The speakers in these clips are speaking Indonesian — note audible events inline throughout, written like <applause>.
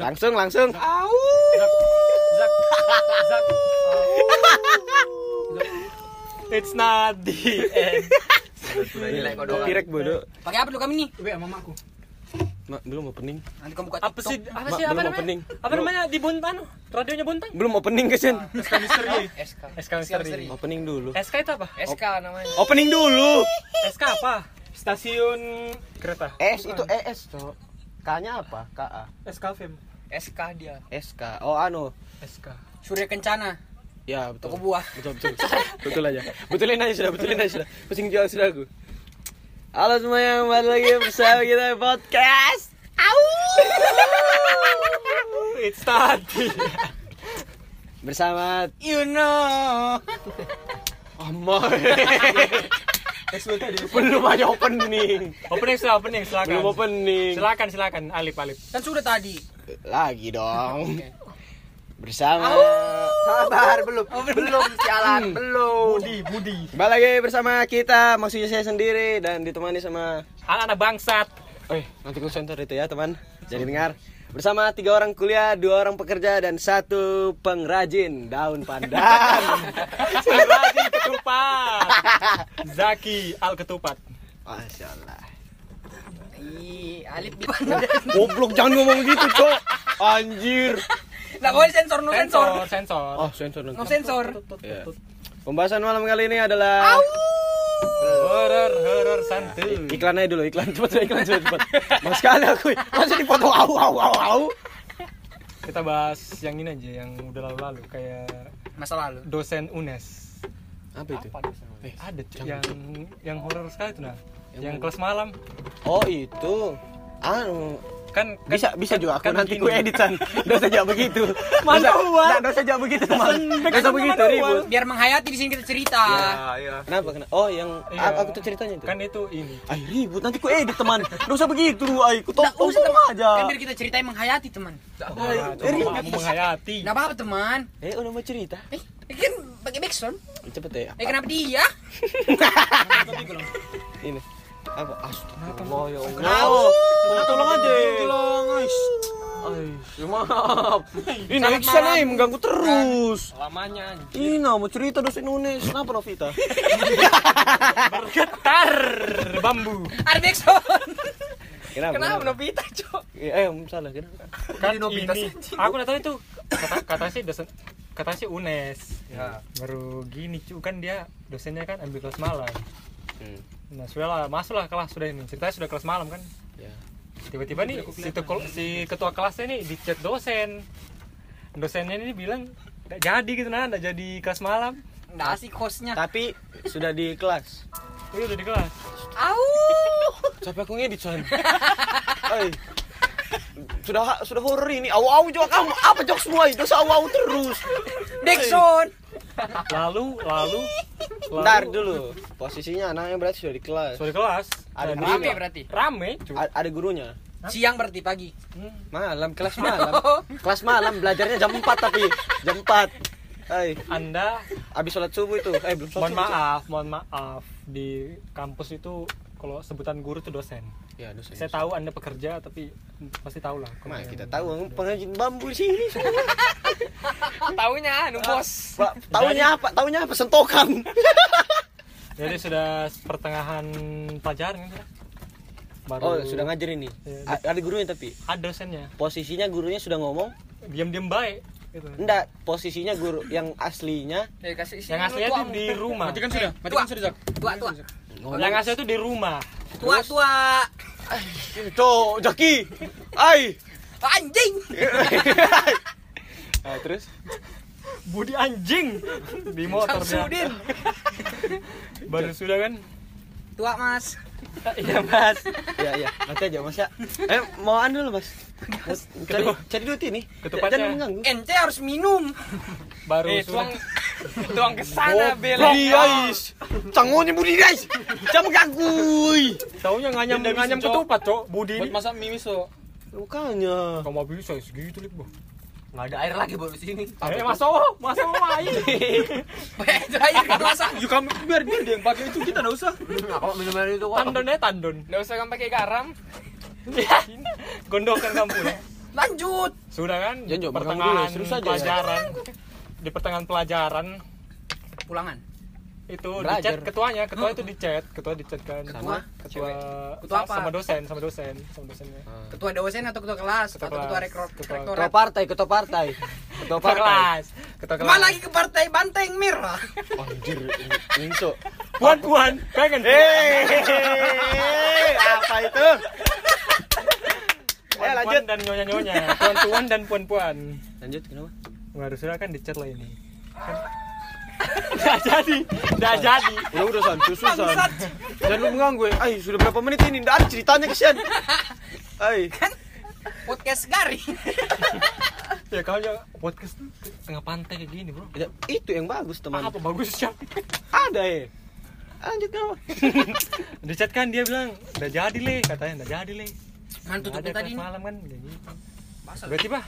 Langsung langsung. Zak. Zak. It's not the end. Pirek bodoh. Pakai apa dulu kami nih? Weh, mamaku. Ma, belum opening. Nanti kamu buka Apa TikTok. sih? Apa Ma, sih apa namanya? opening. Apa namanya di Bontang? Radionya Bontang? Belum opening kesian. SK Misteri. <laughs> SK. SK Misteri. Opening dulu. SK itu apa? SK namanya. Opening dulu. SK apa? Stasiun kereta. S itu ES, Cok. K-nya apa? KA. SK Fem. SK dia. SK. Oh, anu. SK. Surya Kencana. Ya, betul. Toko buah. Betul, betul. betul aja. Betulin aja sudah, betulin aja sudah. Pusing jual sudah aku. Halo semuanya, kembali lagi bersama kita di podcast. <laughs> It's not the Bersama You know. Amoy. <laughs> Belum aja opening. Opening sudah opening silakan. Belum opening. Silakan silakan Alip Alip. Kan sudah tadi. Lagi dong. Bersama Sabar belum. belum sialan, belum. Budi Budi. Kembali lagi bersama kita, maksudnya saya sendiri dan ditemani sama Anak-anak bangsat. Eh, nanti sensor itu ya, teman. Jadi dengar. Bersama tiga orang kuliah, dua orang pekerja dan satu pengrajin daun pandan. <laughs> Rajin ketupat. Zaki Al Ketupat. Masya Allah. Ih, Alip di? <laughs> Goblok jangan ngomong gitu, Cok. Anjir. Nggak boleh sensor, no sensor. Sensor, sensor. Oh, sensor No sensor. Ya. Pembahasan malam kali ini adalah Horor, horor santuy. iklan aja dulu, iklan cepat, iklan cepat, cepat. Mas sekali aku, masih dipotong au au au au. Kita bahas yang ini aja, yang udah lalu-lalu kayak Masa lalu. dosen UNES. Apa itu? Eh, ada yang yang horor sekali tuh nah. Yang Yang, kelas malam. Oh, itu. Anu, Kan, kan bisa bisa juga aku kan nanti gini. ku editan. Dosa aja begitu. <laughs> Mana Dosa- uang? Nggak, dosa aja begitu, teman. Kan begitu ribut. Biar menghayati di sini kita cerita. iya. Kenapa? Kenapa? Oh, yang Iya. aku tuh ceritanya itu. Kan itu ini. Ay ribut nanti ku edit teman. Nggak usah begitu, ay ku Nggak tolong usah teman. aja. Kan biar kita ceritain menghayati teman. Coba kamu menghayati. Nggak apa-apa teman. Eh udah mau cerita. Eh, kan pakai backsound. Cepet ya. Eh kenapa dia? <laughs> Ini. Apa? Astagfirullah ya Allah. Kenapa? Oh, tolong aja. Tolong, guys. Ya maaf. Ini Iksan nih mengganggu terus. Lamanya Ini mau cerita dosen Unes. Kenapa Novita? <laughs> bergetar bambu. Ada backsound. Kenapa? Kenapa Nobita, Cok? Eh, salah kenapa? Kan ini. Aku udah tahu itu kata kata sih dosen kata sih UNES. Ya. Baru gini cu kan dia dosennya kan ambil kelas malam. Hmm. Nah, sudah lah, masuklah kelas sudah ini. Ceritanya sudah kelas malam kan. Ya. Tiba-tiba nih si, tekul- si ketua kelasnya nih di chat dosen. Dosennya ini bilang nggak jadi gitu nah, nggak jadi kelas malam. Nggak asik hostnya. Tapi sudah di kelas. Itu udah di kelas. Au. Sampai aku ngedit son. <laughs> Sudah sudah horor ini. Awu-awu juga kamu. Apa jok semua itu? Dosa awu-awu terus. Backsound. Lalu, lalu, Ntar dulu. Posisinya anaknya berarti sudah di kelas. Sudah di kelas. Ada gurunya. Rame berarti. Rame. A- ada gurunya. Siang berarti pagi. Malam, kelas malam. Kelas malam belajarnya jam 4 tapi jam 4. Hai, Anda habis sholat subuh itu. Eh, belum sholat mohon subuh. maaf, mohon maaf di kampus itu kalau sebutan guru itu dosen. Ya, dosen. Saya tahu Anda pekerja tapi pasti tahu lah. Nah, kita tahu pengrajin bambu sini. <laughs> Taunya anu bos. Pak, tahunya apa? Tahunya apa? Sentokan. <laughs> Jadi sudah pertengahan pelajaran kan? Baru Oh, sudah ngajar ini. Iya, A- ada gurunya tapi ada dosennya. posisinya gurunya sudah ngomong. Diam-diam baik gitu. Enggak, posisinya guru yang aslinya Eh, kasih Yang aslinya itu di rumah. kan sudah. Mati kan sudah, Tua, tua. Yang asli itu di rumah. Tua, tua. Cok, Jaki. Ai. Anjing. Nah, <laughs> terus Budi anjing di motor. Samsudin. Baru sudah kan? Tua, Mas. Iya mas. ya ya nanti aja mas ya eh mau anu dulu mas Mas, cari cari duit ini Ketupatnya. jangan mengganggu Ente harus minum. Baru Eh, tuang tuang ke sana belok. Budi guys canggungnya Budi guys jangan mengganggu Taunya nganyam nganyam ketupat cok. Budi ini. masak mie miso. Bukannya Kamu bisa segitu lip gua. Enggak ada air lagi baru di sini. Eh mas mas oh main. Itu aja kan masak. Yuk kamu biar dia yang pakai itu kita enggak usah. Apa minum air itu kok? Tandon ya tandon. Enggak usah kamu pakai garam. <laughs> Gondokan kamu ya. Lanjut. Sudah kan? Jangan, pertengahan dulu, terus aja. pelajaran. Di pertengahan pelajaran Pulangan. Itu Belajar. di chat ketuanya, ketua itu di chat, ketua di chat kan. Ketua Ketua sa- apa? sama dosen, sama dosen, sama dosennya. Ketua dosen atau ketua kelas Ketua atau ketua kelas. rektor Ketua- rektorat. Ketua partai, ketua partai. Ketua Ketua partai. kelas, ketua kelas. Lagi ke partai Banteng Merah. <laughs> Anjir, ini Cok. Puan puan, pengen. Hei, apa itu? Puan, Eh, lanjut. dan nyonya nyonya, puan puan dan puan puan. Lanjut kenapa? Waduh, sudah kan di chat lah ini. Kan- Nggak jadi, nggak jadi. Udah udah san, susu san. Jangan lu mengganggu. ya. Ay, sudah berapa menit ini? Nggak ada ceritanya kesian. Ay, Podcast Gari. <laughs> Ya kalau ya, podcast tuh tengah pantai kayak gini bro. ya, itu yang bagus teman. Apa bagusnya? Ada ya. Lanjut? <laughs> Di chat kan dia bilang udah jadi le, katanya udah jadi le. Tutupnya ada tadi malam kan kayak gitu. Berarti bah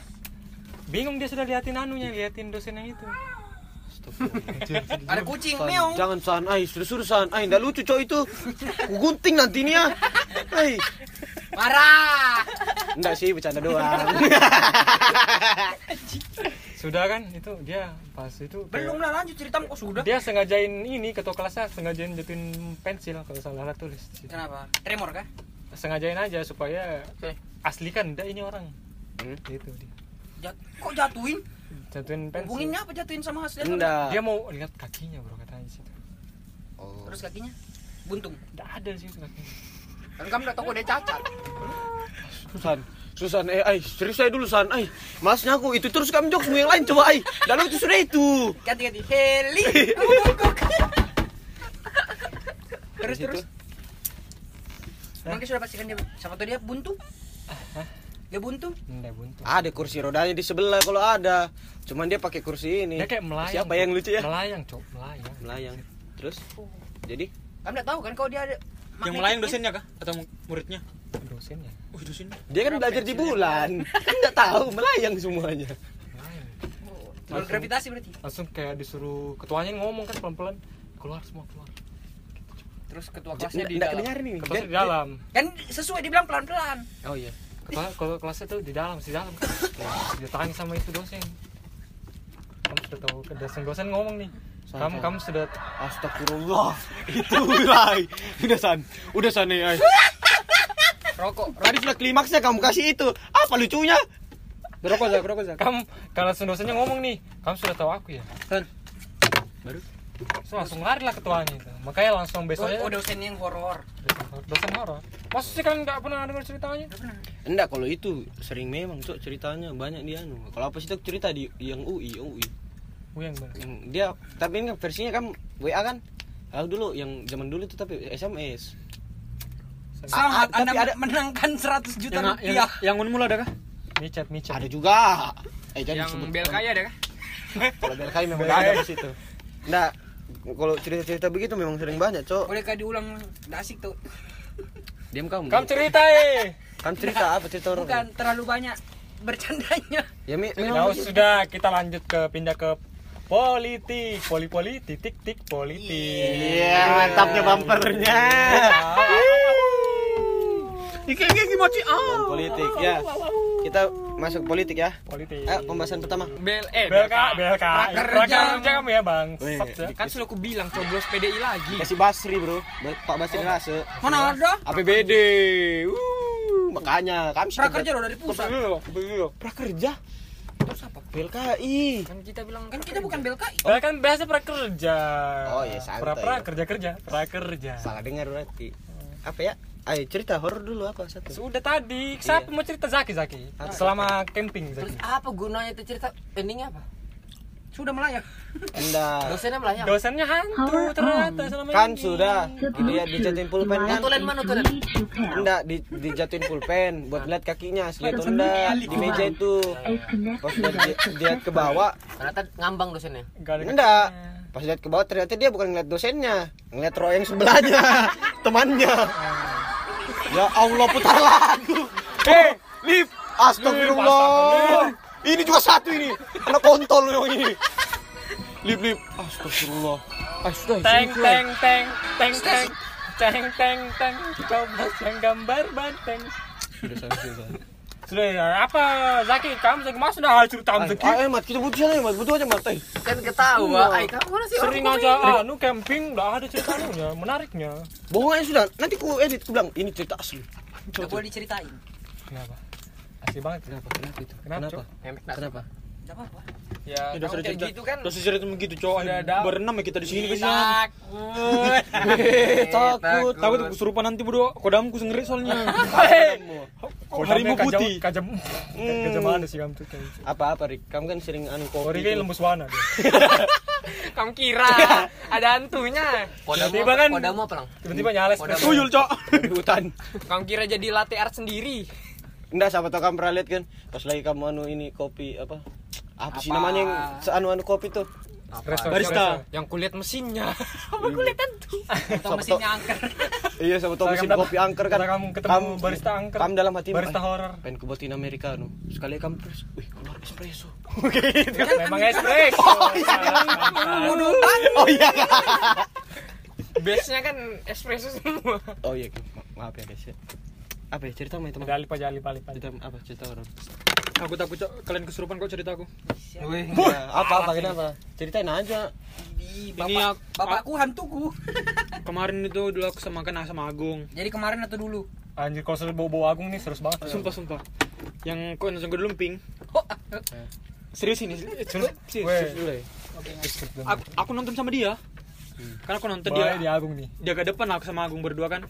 bingung dia sudah liatin anunya, liatin dosen yang itu. Ada kucing meong. Jangan san, ay sudah suruh san, ay nggak lucu cowok itu. Ku gunting nanti nih ya. Ay, Marah. enggak sih bercanda doang. Sudah kan itu dia pas itu Belum lah lanjut ceritamu kok sudah. Dia sengajain ini ketua kelasnya sengajain jatuhin pensil kalau salah salah tulis. Kenapa? Tremor kah? Sengajain aja supaya Oke. asli kan enggak ini orang. Hmm? Gitu dia. Jat kok jatuhin? Jatuhin pensil. Hubunginnya apa jatuhin sama hasil? Enggak. Dia mau lihat kakinya bro katanya di situ. Oh. Terus kakinya buntung. Enggak ada situ kakinya. Kan kamu udah tahu kok dia cacat. Susan, Susan, eh, ay, serius saya dulu San, ay, masnya aku itu terus kami jokes yang lain coba, ay, dan itu sudah itu. Ganti-ganti. Heli. <laughs> terus terus. Emang dia sudah pastikan dia siapa tuh dia buntu? Dia buntu? Enggak buntu. Ada kursi rodanya di sebelah kalau ada, cuman dia pakai kursi ini. Dia kayak melayang. Siapa yang lucu ya? Melayang, Cok, melayang. Melayang. Terus, jadi Kamu udah tahu kan kalau dia ada Yang melayang dosennya kah? Atau muridnya? Dosennya. Oh, dosennya. dia kan belajar di bulan, <laughs> kan nggak tahu melayang semuanya. Melayang. Jalur gravitasi berarti. Langsung kayak disuruh ketuanya ngomong kan pelan-pelan keluar semua keluar. Terus ketua kelasnya di dalam. Ketua Dia- di dalam. Kan sesuai dibilang pelan-pelan. Oh iya. Ketua kalau kelasnya tuh di dalam, di dalam. Dia tanya sama itu dosen. Kamu sudah tahu ke dosen-dosen ngomong nih. Kamu kamu sudah Astagfirullah. <laughs> itu Rai. Udah san, udah san nih, ay. Rokok. Tadi sudah klimaksnya kamu kasih itu. Apa lucunya? Berokok Zak, berokok Zak. kamu karena dosennya ngomong nih, kamu sudah tahu aku ya. San. Baru. So, langsung lari lah ketuanya itu. Makanya langsung Oh, besoknya oh dosen yang horor. Dosen horor. Masa sih kalian nggak pernah dengar ceritanya? Enggak, kalau itu sering memang, Cok, ceritanya banyak dia anu. Kalau apa sih itu cerita di yang UI, yang UI. Gue yang bener. Yang dia tapi ini kan versinya kan WA kan. Kalau dulu yang zaman dulu itu tapi SMS. Selamat Ah, tapi Anda ada- menangkan 100 juta Yang yang, rupiah. yang unmul ada kah? Micet, micet. Ada juga. Eh jangan Yang disebut. BLKI ada kah? Kalau BLKI memang nggak ada di situ. Enggak. Kalau cerita-cerita begitu memang sering banyak, Cok. Boleh kah diulang? Nggak asik tuh. Diam kamu. Kamu cerita eh. <laughs> Kan cerita apa cerita orang? Bukan terlalu banyak bercandanya. Ya mi, memang sudah kita lanjut ke pindah ke politik, poli poli titik tik politik. Iya, mantapnya bumpernya. Iki iki mochi ah. politik ya. Kita masuk politik ya. Politik. Eh, pembahasan pertama. Bel eh BLK, BLK. Prakerja. Prakerja kamu ya bang. Sat, ya. Kan sudah aku bilang coblos PDI lagi. Kasih Basri, Bro. Pak Basri Rase. Mana ada? APBD. Uh, makanya kami Prakerja loh dari pusat. Prakerja. Terus apa? BLKI. Kan kita bilang kan kita bukan BLKI. Oh. kan biasa prakerja. Oh, iya, santai. Pra pra kerja kerja, prakerja. Salah dengar berarti. Apa ya? Ayo cerita horor dulu apa satu? Sudah tadi, siapa mau cerita Zaki Zaki? Selama camping Zaki. apa gunanya itu cerita endingnya apa Sudah melayang. Enggak. dosennya melayang Dosennya hantu ternyata selama Kan ini. sudah dia dijatuhin pulpen kan? nutulen mana nutulen Enggak, di, dijatuhin pulpen buat lihat kakinya atau enggak di meja itu. Pas lihat dia, lihat ke bawah, ternyata ngambang dosennya enggak. Pas lihat ke bawah ternyata dia bukan ngeliat dosennya, ngeliat roh yang sebelahnya, <laughs> temannya. Ya Allah putar lagu. Eh, Lip, astagfirullah. Ini juga satu ini. Anak kontol yang ini. Lip, lip. Astagfirullah. Ah, sudah, Teng teng teng teng teng teng teng teng coblos yang gambar banteng. Sudah, sudah, apa Zaki? Kamu Zaki masuk dah cerita kamu Zaki. Ah, eh, mat, kita butuh sana, mat. Butuh aja, mat. eh. Kan ketawa. Ay, kamu mana sih? Sering aja anu camping, udah ada cerita anunya, menariknya. Bohong aja sudah. Nanti ku edit, ku bilang, ini cerita asli. Boleh diceritain. Kenapa? Asli banget. Kenapa? Kenapa itu? Kenapa, Kenapa? Memek nak. Kenapa? Apa-apa. Ya, Udah cerita. gitu kan. Udah cerita begitu, cowok. Berenam ya kita di sini kesian. <laughs> Takut. Takut. Takut kesurupan nanti berdua. Kodamku sengrit soalnya. <laughs> Kok harimau putih. Kajam. Kajam mana sih kamu tuh gitu. Apa apa Rik? Kamu kan sering anu kopi. Ori kayak tuh. lembus wana dia. <laughs> Kamu kira ada hantunya. Kodamu Tiba-tiba apa? kan- Kodamu apa lang? Tiba-tiba nyales. Udah. Tuyul, Cok. di hutan. Kamu kira jadi latte art sendiri. Enggak, siapa tau kamu pernah lihat kan? Pas lagi kamu anu ini kopi apa? Apa sih namanya yang seanu anu kopi tuh? Espresso, Barista. espresso. Yang kulihat mesinnya. <laughs> Atau mesinnya angker. <laughs> Iya, sama tau mesin kamu kopi angker kan. kamu ketemu barista angker. Kamu dalam hati Barista "Ay, horor." Pengen ku buatin americano. Sekali kamu terus, wih keluar espresso. <laughs> Memang espresso. Oh iya. Base-nya kan espresso semua. Oh iya, Ma- maaf ya guys ya. Apa ya cerita sama teman? Ada aja, alip, alip. alip. Cerita apa cerita orang? Aku takut, Cok. Kalian kesurupan kok ceritaku. Ya, apa apa kenapa? Ceritain aja. Di Ini aku- bapakku hantuku. <laughs> Kemarin itu dulu aku sama kan sama Agung. Jadi kemarin atau dulu? Anjir kalau sudah bau-bau agung nih serius banget. Sumpah, sumpah. Yang kok nonton gue lumping. Oh, Serius ini. Serius. Dulu ya. Aku, aku nonton sama dia. Karena aku nonton Dia dia. di agung nih. Dia ke depan aku sama Agung berdua kan.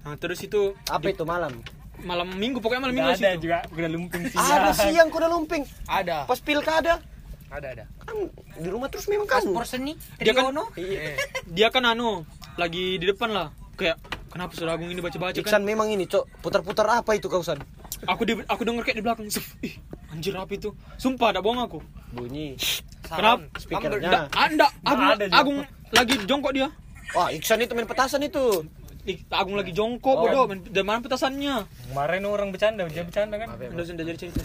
Nah, terus itu Apa itu malam? malam minggu pokoknya malam Nggak minggu ada sih. juga udah lumping sih. Ada siang ku udah lumping. Ada. Pas pilkada Ada ada. kan di rumah terus memang pas kamu. seni, Dia kan-. Iya. Dia kan anu lagi di depan lah. Kayak kenapa saudara Agung ini baca-baca kan? Iksan memang ini, Cok. Putar-putar apa itu kau San? Aku di, aku denger kayak di belakang. Ih, anjir apa itu? Sumpah, ada bohong aku. Bunyi. Kenapa? Speakernya. Nggak. Agung. Agung lagi jongkok dia. Wah, Iksan itu main petasan itu. Ih, Agung lagi jongkok, Oh. bodoh. Dan mana petasannya? Kemarin orang bercanda, dia bercanda kan. Udah sudah jadi cerita. <laughs>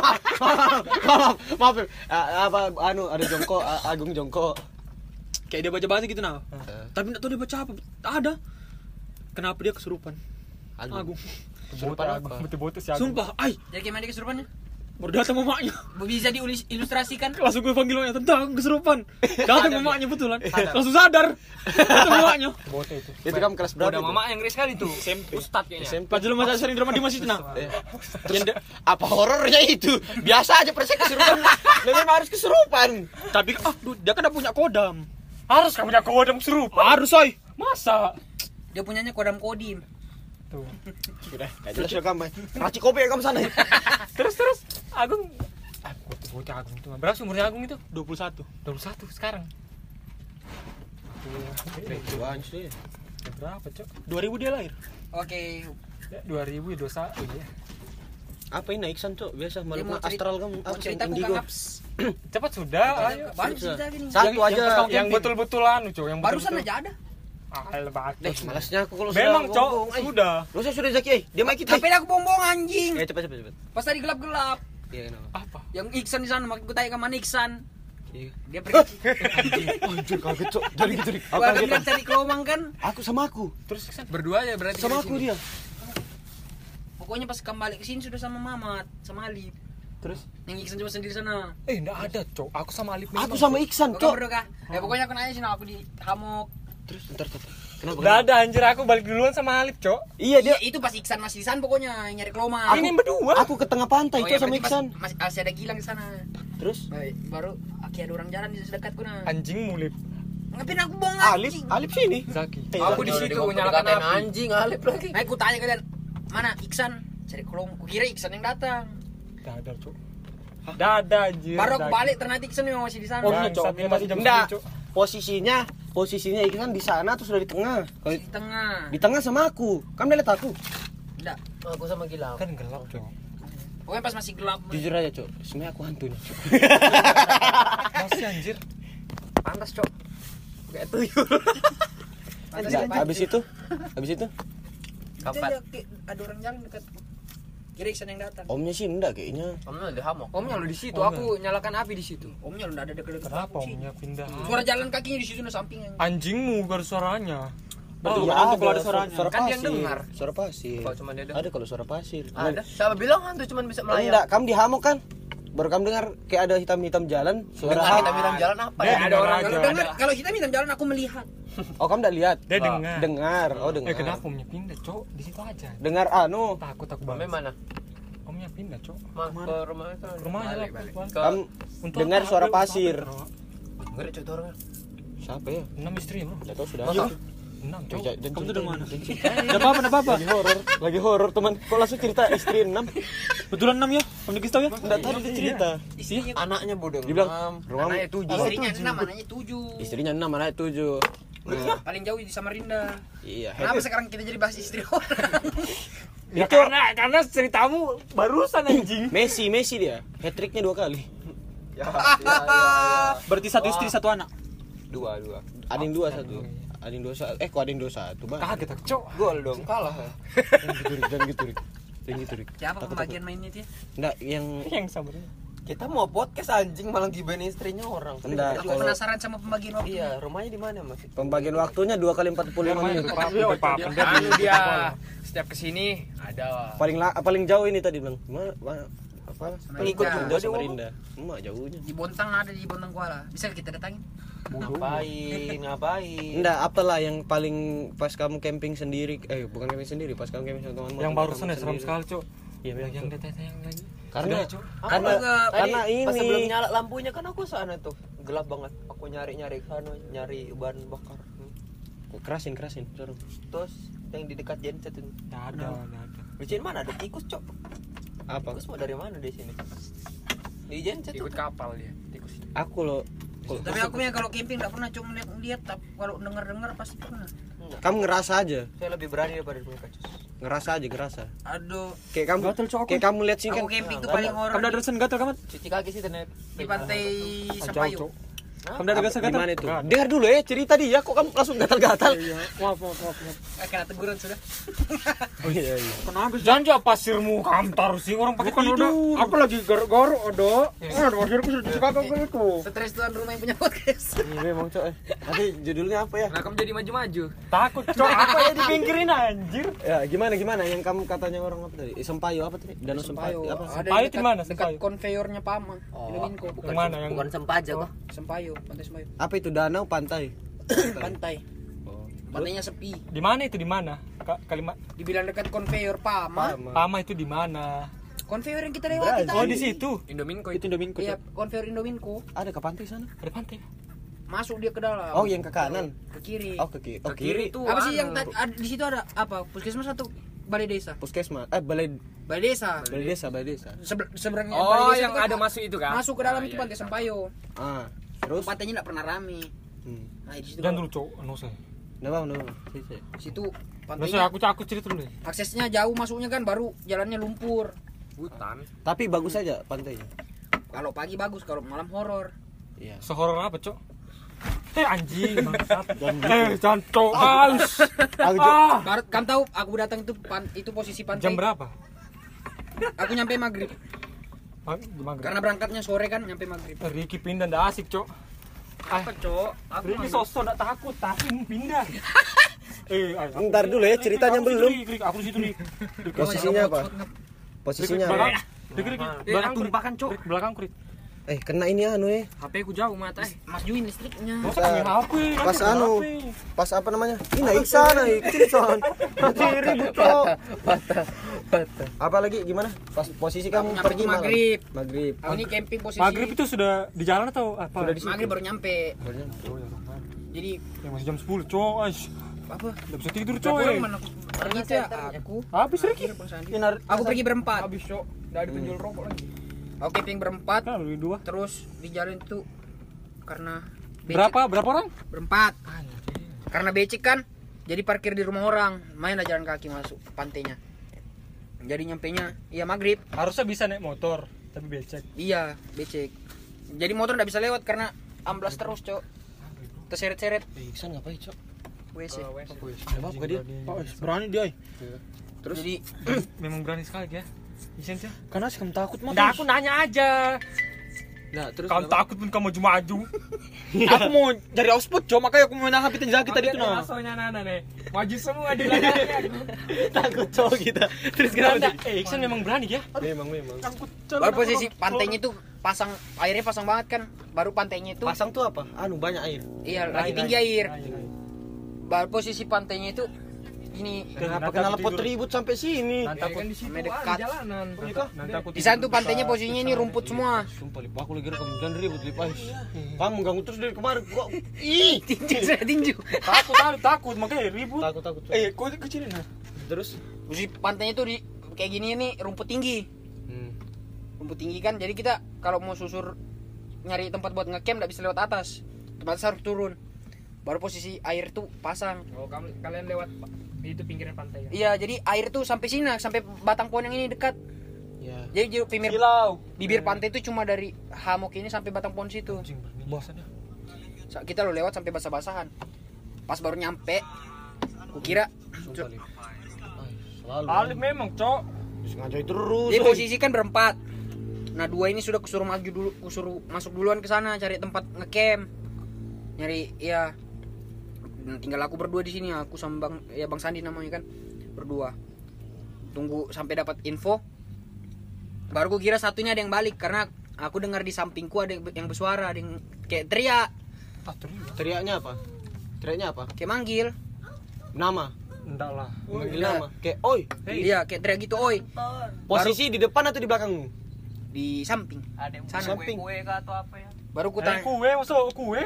maaf, maaf, maaf, maaf. Ah, apa anu ada jongkok, Agung jongkok. Kayak dia baca-baca gitu nah. Tapi enggak tahu dia baca apa. Ada. Kenapa dia kesurupan? Agung. Betul agung, betul betul si agung. Sumpah, ai, Jadi gimana dia kesurupannya? Baru datang mamanya. Bisa diilustrasikan? <laughs> Langsung gue panggil mamanya, tentang Agung kesurupan. <laughs> Datang mamanya betulan. Langsung sadar. Datang mamanya. <laughs> Bote itu. Itu kamu kelas berapa? Udah mama yang ngeri sekali tuh. SMP. Ustad kayaknya. SMP. Pas dulu masa sering drama di masjid nah. Terus apa horornya itu? Biasa aja persen kesurupan. Memang harus kesurupan. Tapi ah, dia kan udah punya kodam. Harus kamu jago kodam serupa. Harus, oi. Masa? Dia punyanya kodam kodim. Tuh. Sudah, jelas ya kamu. Raci kopi ya kamu sana. Terus terus agung ah, bote agung itu. Berapa umurnya agung itu? 21. 21 sekarang. Tuan sih. Ya, berapa, Cok? 2000 dia lahir. Oke, Ya, 2000 ya dosa ya. Apa ini Iksan, Cok? Biasa malam mau astral kamu mau apa cerita indigo? <clears throat> Cepat sudah, ayo. Baru cerita gini. Satu yang, aja. Yang, yang betul-betul anu, Cok, yang Barusan betul-betul. aja ada. Ah, lebat. Eh, malasnya aku kalau Memang, sudah Cok, eh. sudah. Lu saya sudah Zaki, eh. Dia main kita. Tapi aku bombong anjing. Eh, cepat cepat cepat. Pas tadi gelap-gelap. Iya, kenapa? Apa? Yang Iksan di sana, makin gue tanya ke mana Iksan. Iya. Dia pergi. Anjir kaget, Cok. Jadi gitu, Dik. Aku kaget. bilang cari kelomang kan. Aku sama aku. Terus kan Berdua aja berarti. Sama aku dia. Pokoknya pas kembali ke sini sudah sama Mamat, sama Alif. Terus Yang Iksan cuma sendiri sana. eh enggak ada, Cok. Aku sama Alif aku sama Iksan, Cok. berdua kah? Ya pokoknya aku nanya sih, nah, aku di hamok. Terus entar entar. Kenapa? Enggak ada anjir aku balik duluan sama Alif, Cok. Iya, dia Iya, itu pas Iksan masih di sana pokoknya nyari kelomang. Ini berdua. Aku ke tengah pantai, Oh, Cok ya, sama Iksan. Masih, masih ada gilang di sana. Terus Baik, baru aki ada orang jalan di dekatku nah. Anjing mulip. Ngapain aku bohong Alif, anjing? Alif sini. Zaki. Eh, Aku di situ nyalakan anjing Alip lagi. Nah, aku tanya kalian, mana Iksan? Cari kelomang. Kukira Iksan yang datang. Enggak ada, Cok. Enggak ada anjir. Baru aku balik ternyata Iksan memang masih di sana. Oh, iya, Cok. masih jam Enggak. 10, Cok. Posisinya, posisinya Iksan di sana terus sudah di tengah. Kalau di tengah. di tengah sama aku. Kamu lihat aku. Enggak. Aku sama Gilang. Kan gelap, Cok. Pokoknya pas masih gelap. Jujur aja, Cok. Sebenarnya aku hantu nih. <laughs> Masih anjir. Pantas, Cok. Kayak tuyul. Enggak, habis itu, habis itu Kapan? Ada orang jalan dekat. Kira Iksan yang datang. omnya sih enggak kayaknya. Omnya di hamok. Omnya lo di situ, Omnya. aku nyalakan api di situ. Omnya lu enggak ada dekat-dekat. Kenapa omnya pindah? Suara jalan kakinya di situ nah sampingnya. Anjingmu ada suaranya. Berarti Oh, Iya, hantu kalau ada suaranya. Suara Kan dia pasir. dengar. Suara pasir. Kalau cuma dia dengar. Ada kalau suara pasir. Ada. Siapa bilang hantu cuma bisa Enggak, melayang? kamu dihamuk kan? Baru kamu dengar kayak ada hitam-hitam jalan, suara Dengar bilang jalan apa Dia ya? ada orang Kalau aja. dengar kalau hitam hitam jalan aku melihat. <laughs> Oh, kamu enggak lihat? Dia dengar. Dengar. Oh, dengar. Eh kenapa omnya pindah, Cok? Di situ aja. Dengar anu. Takut aku Mame banget. mana? Omnya pindah, Cok. Ma, ke rumah itu. Rumah aja lah. Kamu Untuk dengar apa? suara pasir. Ada cowok orangnya. Siapa ya? Enam istri, Bro. Enggak tahu sudah. Enam, Eh, Cok. Kamu tuh dari mana? Ada apa-apa, ada apa-apa? Lagi horor, lagi horor teman. Kok langsung cerita istri enam? Betulan 6 ya? Kamu dikasih tahu ya? Enggak tadi dia cerita. Istrinya Anaknya bodoh. Dia bilang, enam. rumah- Anaknya tujuh. istrinya enam, anaknya tujuh. Istrinya enam, anaknya tujuh. Nah, Paling jauh di Samarinda. iya. Kenapa sekarang kita jadi bahas istri orang? <laughs> Ya karena karena ceritamu barusan anjing. <laughs> Messi, Messi dia. Hat tricknya dua kali. Ya, ya, ya, <laughs> ya. Berarti satu istri, satu anak. Dua, dua. Ada yang dua satu. Ada yang dua satu. Eh, kok ada yang dua satu, Bang? Kaget aku, Cok. Gol dong, kalah. Jangan gitu. Jangan gitu, Gitu, Rik. Siapa Takut, pembagian mainnya dia? Enggak, yang Yang sabarnya. Kita mau podcast anjing malah gibain istrinya orang. Enggak. Aku kalau- penasaran sama pembagian waktu. Iya, rumahnya di mana, Mas? pembagian waktunya dua kali 45 menit. Anu dia setiap ke sini ada Paling la, paling jauh ini tadi, Bang. Mana, mana apa? Pengikut juga juga Samarinda. Emak jauhnya. Di Bontang ada di Bontang Kuala. Bisa kita datangin? Ngapain? Ngapain? Enggak, apalah yang paling pas kamu camping sendiri eh bukan camping sendiri, pas kamu camping sama temanmu. Yang barusan ya seram sekali, Cok. Iya, Yang memang, yang lagi. Karena Sudah, karena karena pas ini sebelum nyala lampunya kan aku sana tuh gelap banget. Aku nyari-nyari ke sana, nyari bahan bakar. Kerasin kerasin suruh. Terus yang di dekat genset itu. Nggak ada, nggak ada. Di sini mana ada tikus, Cok? Apa? Tikus mau dari mana di sini? Di genset tuh. ikut kapal dia tikus. Aku loh kalau- Tapi aku yang kalau camping enggak pernah cuma lihat lihat tapi kalau dengar-dengar pasti pernah. Enggak. kamu ngerasa aja, Saya lebih berani daripada mereka, Cus. ngerasa aja ngerasa. Aduh, Kayak kamu Gatel, Cok, aku. kayak kamu lihat sih kan aku camping tuh Nggak paling horor Kamu udah terusan gatel kamu? Cuci kaki sih ternyata. di pantai Jauh, Kamu udah gatel gimana gatel? itu? Dengar dulu ya cerita dia kok kamu langsung gatal-gatal. Maaf, maaf, maaf. maaf. Eh, kena teguran sudah. Oh iya iya. Kenapa sih? Jangan jawab pasirmu kantar sih orang pakai Bukan tidur. udah, aku lagi garuk-garuk ada. Ada pasirku sudah disuka aku. Stres tuan rumah yang punya podcast. <laughs> Iya memang cok. Nanti judulnya apa ya? Nah, kamu jadi maju-maju. Takut, Cok. <laughs> Apa ya dipinggirin anjir? Ya gimana gimana yang kamu katanya orang apa tadi? Sempayo apa tadi? Danau Sempayo apa? Sempayo di mana, Dekat Sempayo? konveyornya Pama. Lominko. bukan, Yang mana? Yang- bukan sempaja kok. Sempayo, pantai Sempayo. Apa itu danau pantai? <coughs> Pantai. Oh. Pantainya sepi. Di mana itu di mana? Ka- Kalimat Dibilang dekat konveyor Pama. Pama. Pama itu di mana? Konveyor yang kita lewati Oh, tadi. di situ. Indominko Itu itu. Indominku. Iya, konveyor Indominko. Ada ke pantai sana? Ada pantai. Masuk dia ke dalam. Oh yang ke kanan. Ke kiri. Oh ke kiri. Oh Ke kiri itu apa sih anu, yang di situ ada apa? Puskesmas atau balai desa? Puskesmas. Eh balai Balai desa. balai desa balai desa. Seber- seberangnya Oh, balai desa yang ada kan masuk itu kan? Masuk ke dalam Ah, itu iya, pantai Sempayo. Ah terus? Pantainya enggak pernah rame. Hmm. Nah, di situ. Jangan dulu, Cok. Anu saya. Nggak nggak sih. Di situ Nggak pantainya usah, aku aku cerita dulu. aksesnya jauh masuknya kan baru jalannya lumpur. Hutan. Tapi bagus aja pantainya. Kalau pagi bagus, kalau malam horor. Iya. Sehoror apa, Cok? Eh anjing, <laughs> bangsat. Eh, jangan Cok. Ah. Kamu tahu aku datang itu pan- itu posisi pantai. Jam berapa? Aku nyampe maghrib. Mag- maghrib. Karena berangkatnya sore kan nyampe maghrib. Eh, Ricky pindah ndak asik, Cok. Apa, Cok? Aku Ricky sosok ndak takut, tapi mau pindah. <laughs> eh, ayo. Ntar dulu ya ceritanya belum. Aku di situ, Rick. Posisinya apa? Posisinya belakang. Belakang, Eh, tumpahkan, Cok. Belakang. Eh kena ini anu ya. HP ku jauh mata eh. Mas Juin listriknya. Masa punya HP? Pas anu. Pas apa namanya? Ini naik sana, naik sini son. Nanti ribut cok. Apa lagi gimana? Pas posisi kamu Nyampe pergi maghrib. Maghrib. Aku ini camping posisi. Maghrib itu sudah di jalan atau apa? Sudah di situ. Maghrib baru nyampe. Oh, ya. Jadi Ya, masih jam 10, Cok. Aish. apa? Nggak bisa tidur, aku pergi ya? Aku. Habis, Sandi. Aku pergi berempat. Habis, Cok. Udah ada penjual rokok lagi. Aku camping berempat. Lebih dua. Terus di jalan itu karena becek- Berapa? Berapa orang? Berempat. Karena becek kan, jadi parkir di rumah orang. Main lah jalan kaki masuk pantainya. Jadi nyampe nya, iya maghrib. Harusnya bisa naik motor, tapi becek. Iya, becek. Jadi motor nggak bisa lewat karena amblas terus, Cok. Terseret-seret Eh, Iksan ngapain cok? WC. Dia? Oh, berani dia. Terus jadi <clears throat> Memang berani sekali ya. Isen sih. Karena sih kamu takut mah. Nggak, aku nanya aja. Nah, terus Kamu kenapa? takut pun kamu maju-maju. <laughs> Aku mau dari output, cuma makanya aku mau nahan kita kita tadi itu nah. Masonya Nana nih. Maju semua di belakangnya. <laughs> Takut cowok kita. Terus Kenapa? Eh, Iksan memang berani ya. Memang memang. baru posisi pantainya itu pasang airnya pasang banget kan baru pantainya itu Pasang tuh apa? Anu banyak air. iya lagi tinggi air baru posisi pantainya itu ini Kenapa kenal pot ribut sampai sini? Nanti Ya aku kan di situ Sampai ada dekat. jalanan. nanti aku di sana tuh pantainya posisinya ini rumput semua Sumpah lip, aku lagi rekam jangan ribut lip. Ais. Kamu ganggu terus dari kemarin. Gua <laughs> ih. tinju saya tinju takut takut takut makanya ribut. Takut takut. Eh, kau kecilin nah. Terus? posisi pantainya tuh di kayak gini nih rumput tinggi Hmm. rumput tinggi kan jadi kita kalau mau susur nyari tempat buat ngecamp nggak bisa lewat atas tempat harus turun baru posisi air tuh pasang Oh, kamu kalian lewat di itu pinggiran pantai ya. iya jadi air tuh sampai sini sampai batang pohon yang ini dekat Ya. jadi jadi bibir, Silau. bibir pantai itu cuma dari hamok ini sampai batang pohon situ Sa- kita lo lewat sampai basah-basahan pas baru nyampe kukira Sumpah lip. Ais, Selalu. Alif memang, Cok. Sengaja terus. jadi posisi kan berempat nah dua ini sudah kusuruh maju dulu kusuruh masuk duluan ke sana cari tempat ngecamp nyari ya Nah, tinggal aku berdua di sini aku sama bang ya bang Sandi namanya kan berdua tunggu sampai dapat info baru ku kira satunya ada yang balik karena aku dengar di sampingku ada yang bersuara ada yang kayak teriak Teriaknya apa? Teriaknya apa? kayak manggil Nama. Enggak lah. Manggil nama. Kayak oi. iya kayak teriak gitu oi Posisi di depan atau di belakangmu? di samping Ada yang Sana. Samping. kue atau apa ya? baru ku Eh, tanya kue masuk kue.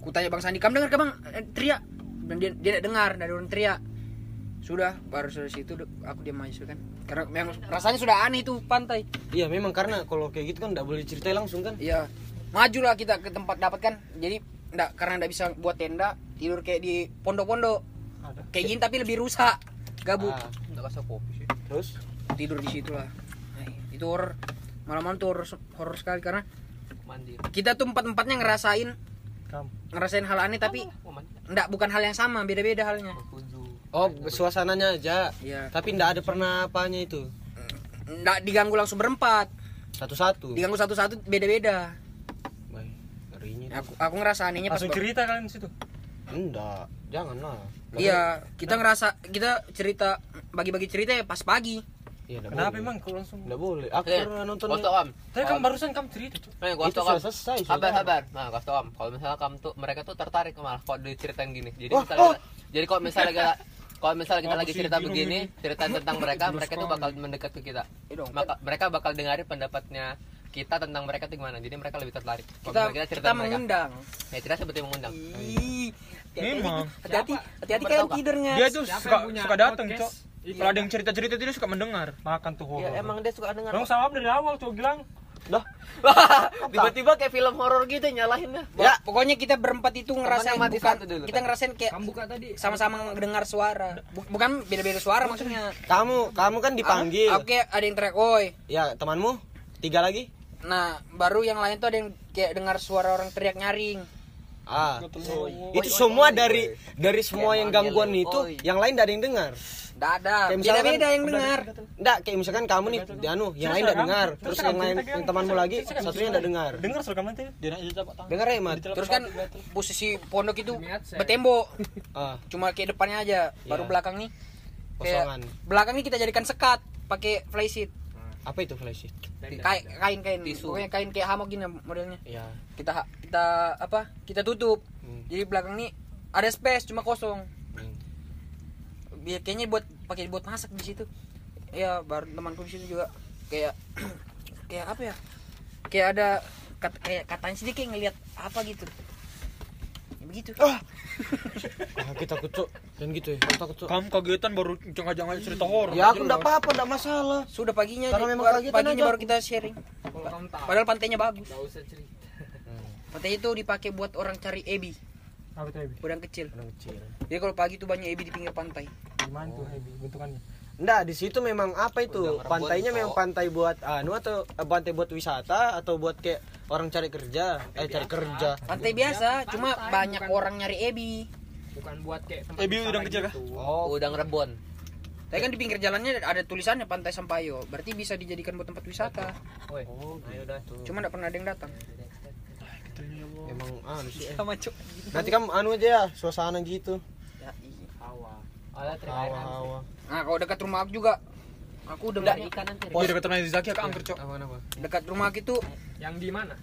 Ku tanya bang Sandi kamu dengar ke bang? Eh, teriak. Dan dia dia tidak dengar. Dari orang teriak. Sudah baru dari situ aku diam aja sudah kan. Karena memang rasanya sudah aneh itu pantai. Iya memang karena kalau kayak gitu kan nggak boleh ceritain langsung kan. iya. Majulah kita ke tempat dapat kan. Jadi enggak karena enggak bisa buat tenda tidur kayak di pondok-pondok. Ada. kayak gini tapi lebih rusak gabut. Ah, Enggak kasih kopi sih. terus? tidur di situ lah. Nah, itu horor malam-malam tuh horor horor sekali karena Mandi. kita tuh empat-empatnya ngerasain Kamu. Ngerasain hal aneh tapi Oh, enggak bukan hal yang sama beda-beda halnya. Oh suasananya aja. iya Tapi nggak ada pernah apanya itu. enggak diganggu langsung berempat Satu-satu. diganggu satu-satu beda-beda aku aku ngerasa anehnya pas Langsung cerita kalian di situ. Enggak, janganlah. iya kita ngerasa kita cerita bagi-bagi cerita ya pas pagi Iya, nggak Kenapa boleh. emang kau langsung? Nggak boleh. Aku Eh, pernah nonton. Tau, Am. Tapi kamu barusan kamu cerita, Cok. Eh, gua Itu tau, Am. sudah selesai. Sabar, sabar. Nah, tau, Am. Kalau misalnya kamu tuh mereka tuh tertarik malah kalau diceritain gini. Jadi Oh, misalnya oh. jadi <laughs> kalau misalnya kita kalau misalnya kita lagi cerita begini, ini. cerita tentang <laughs> mereka, mereka tuh bakal mendekat ke kita. Iya dong. Maka mereka bakal dengarin pendapatnya kita tentang mereka tuh gimana. Jadi mereka lebih tertarik. Kalau kita misalnya kita, mereka. mengundang Ya, kita seperti mengundang. Ih, Memang. hati-hati hati-hati kalian tahu, tidurnya Dia tuh suka suka datang, podcast? Cok. Kalau ada yang cerita-cerita itu dia suka mendengar. Makan tuh horor. Ya, emang dia suka dengar. Kamu sama dari awal, Cok bilang. Dah. <laughs> Tiba-tiba kayak film horor gitu nyalahinnya. ya pokoknya kita berempat itu ngerasain mati bukan satu dulu, kita kan? ngerasain kayak Kamu buka tadi. sama-sama dengar suara Bu- bukan beda-beda suara maksudnya Kamu, kamu kan dipanggil. oke ada yang teriak oi Ya, temanmu? Tiga lagi? nah baru yang lain tuh ada yang kayak dengar suara orang teriak nyaring Ah. Itu semua dari dari semua yang gangguan itu, yang lain tidak ada yang dengar. Nggak ada Kayak misalkan- beda-beda yang dengar Enggak, kayak misalkan kamu nih, anu, yang lain tidak dengar. Terus yang lain yang temanmu lagi, satunya tidak dengar. Dengar suara kamu nanti. Dengar ya, Mat? terus kan posisi pondok itu bertembok <laughs> Ah, cuma kayak depannya aja baru Iya. belakang nih kosongan. belakang nih kita jadikan sekat pakai flysheet Apa itu flysheet? kain kain kain Tisu. pokoknya kain kayak hamok gini modelnya Ya. kita kita apa kita tutup Hmm. jadi belakang nih ada space cuma kosong Hmm. biar kayaknya buat pakai buat masak di situ ya baru temanku di situ juga kayak <clears throat> kayak apa ya kayak ada kat, kayak katanya sih dia kayak ngelihat apa gitu begitu Ah, kita kucuk. Dan gitu ya. Aku takut, Cuk. Kamu kagetan baru jangan-jangan cerita horor. Ya aku enggak apa-apa, enggak masalah. sudah paginya Karena memang paginya aja baru kita sharing padahal pantainya bagus usah cerita. pantai itu dipakai buat orang cari ebi Apa tuh, Ebi? udang kecil Orang kecil. jadi kalau pagi tuh banyak ebi di pinggir pantai Gimana tuh, Ebi? Bentukannya. Enggak, di situ memang apa itu? Pantainya memang pantai buat anu atau eh, pantai buat wisata atau buat kayak orang cari kerja? Eh cari kerja. pantai biasa cuma pantai, banyak bukan- orang nyari ebi Bukan buat kayak tempat Eh, wisata udang kecil kah? gitu. Oh, udang rebon. Tapi kan di pinggir jalannya ada tulisannya Pantai Sampayo. Berarti bisa dijadikan buat tempat wisata. Woi. Ayo dah tuh. Cuma enggak pernah ada yang datang. Emang anu sih. eh. Sama cuk. Nanti kamu anu aja ya, suasana gitu. Ya, iya. Hangat. Hawa-hawa. Nah, kalau dekat rumah aku juga aku Enggak dengar ikan nanti. Oh, dekat rumah Zaki aku angker, Cok. Apa apa? dekat rumah aku itu Yang di mana?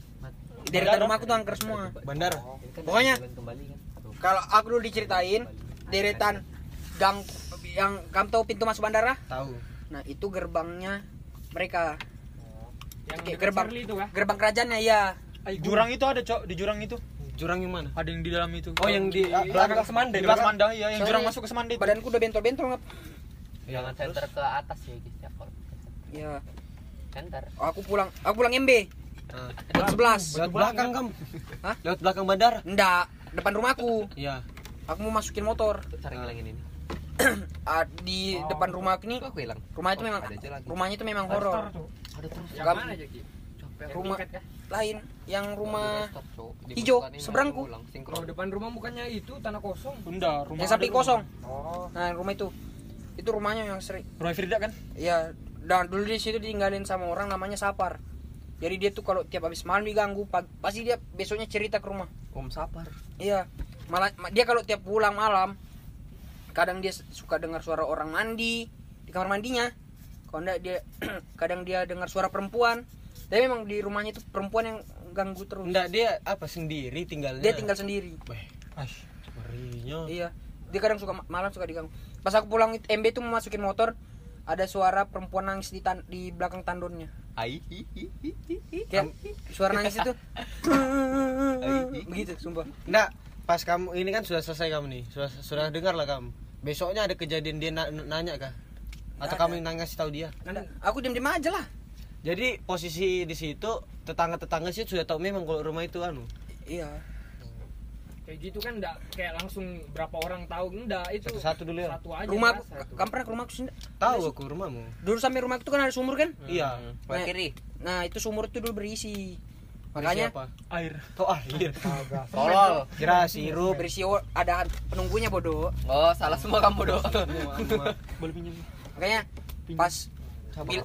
dari dekat rumah aku tuh angker semua. Bandara. Pokoknya kembali kan. kalau aku dulu diceritain deretan gang yang kamu tahu pintu masuk bandara? Tahu. Nah, itu gerbangnya mereka. Yang Oke, dekat gerbang. Itu kah? Gerbang kerajaannya ya. Jurang itu ada, Cok. Di jurang itu. Jurang yang mana? Ada yang di dalam itu. Oh, yang di belakang Semande di belakang Semanda, iya, yang Soalnya jurang masuk ke Semanda itu. Badanku udah bentol-bentol ngap. Jangan center ke atas ya guys ya kalau Ya, center. aku pulang, aku pulang MB. Ah. Buat 11. Lewat belakang kamu. Hah? Lewat belakang bandara. Enggak, depan rumahku. Iya. Aku mau masukin motor. Sering ngilangin ini. <clears throat> Ah, di depan rumah aku nih, Kok aku hilang? rumah itu memang Ada aja lagi. rumahnya itu memang horor. tuh. Ada terus. Yang mana Jaki? Yang Rumah-? Lain, yang rumah hijau, seberangku. Kalau depan rumah bukannya itu tanah kosong. Bunda, rumah. yang rumah. kosong. Oh. Nah, rumah itu. Itu rumahnya yang sering. Rumah Firda kan? Ya, dan dulu di situ ditinggalin sama orang namanya Sapar. Jadi dia tuh kalau tiap habis malam diganggu, pag- pasti dia besoknya cerita ke rumah. Om Sapar. Iya. Malah ma- dia kalau tiap pulang malam kadang dia suka dengar suara orang mandi di kamar mandinya. Kalau enggak dia <clears throat> kadang dia dengar suara perempuan. Tapi memang di rumahnya itu perempuan yang ganggu terus. Enggak dia apa sendiri tinggalnya. Dia tinggal sendiri. Weh, Aish. ngerinya. Iya. Dia kadang suka ma- malam suka diganggu. Pas aku pulang MB itu mau masukin motor, ada suara perempuan nangis di tan- di belakang tandonnya. Ai. hi, hi, hi, hi, hi. Kayak suara nangis itu. Begitu, sumpah. Enggak, pas kamu ini kan sudah selesai kamu nih. Sudah sudah dengar lah kamu. Besoknya ada kejadian dia na- nanya kah? Atau Nggak kamu ada. yang nanya sih tahu dia? Nggak, Aku diam-diam aja lah. Jadi posisi di situ tetangga-tetangga sih sudah tahu memang kalau rumah itu anu. Iya. Kayak gitu kan enggak kayak langsung berapa orang tahu enggak itu. Satu-satu dulu ya? Satu aja. Rumah satu. kamu pernah ke rumahku sih? nggak? Tahu aku rumahmu. Dulu sampai rumah itu kan ada sumur kan? Iya. Sebelah Nah, kiri. Nah, itu sumur itu dulu berisi. Makanya apa? Air. Oh air. <laughs> Tolol. Kira sirup. berisi ada penunggunya bodoh. Oh, salah semua kamu, Dok. Boleh pinjam. Makanya pas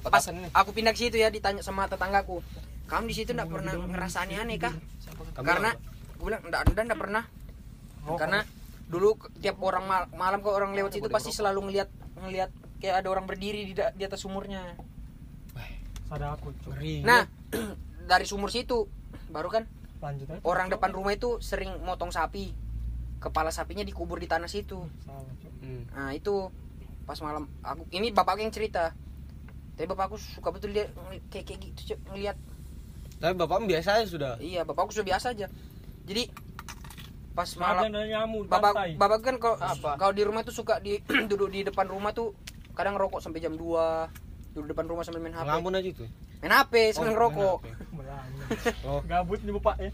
pas aku pindah ke situ ya ditanya sama tetanggaku. Kamu di situ enggak pernah ngerasa aneh-aneh kah? Karena gue bilang enggak enggak, enggak pernah. Karena dulu ke- tiap orang mal- malam kalau orang lewat situ pasti selalu ngelihat ngelihat kayak ada orang berdiri di, di atas sumurnya. Sadar aku. Nah, <clears throat> dari sumur situ baru kan Lanjut aja. orang depan rumah itu sering motong sapi. Kepala sapinya dikubur di tanah situ. Hmm. Nah, itu pas malam aku ini bapakku yang cerita. Tapi bapakku suka betul dia kayak kayak gitu Cuk, ngelihat. Tapi bapakmu biasa aja sudah. Iya, bapakku sudah biasa aja. Jadi pas malam nyamuk bapak bapak kan kalau Apa? kalau di rumah tuh suka di <clears throat> duduk di depan rumah tuh kadang ngerokok sampai jam 2 duduk depan rumah sambil main HP Ngelamun aja itu. main HP sambil ngerokok <laughs> Oh. Gabut nih bapak ya.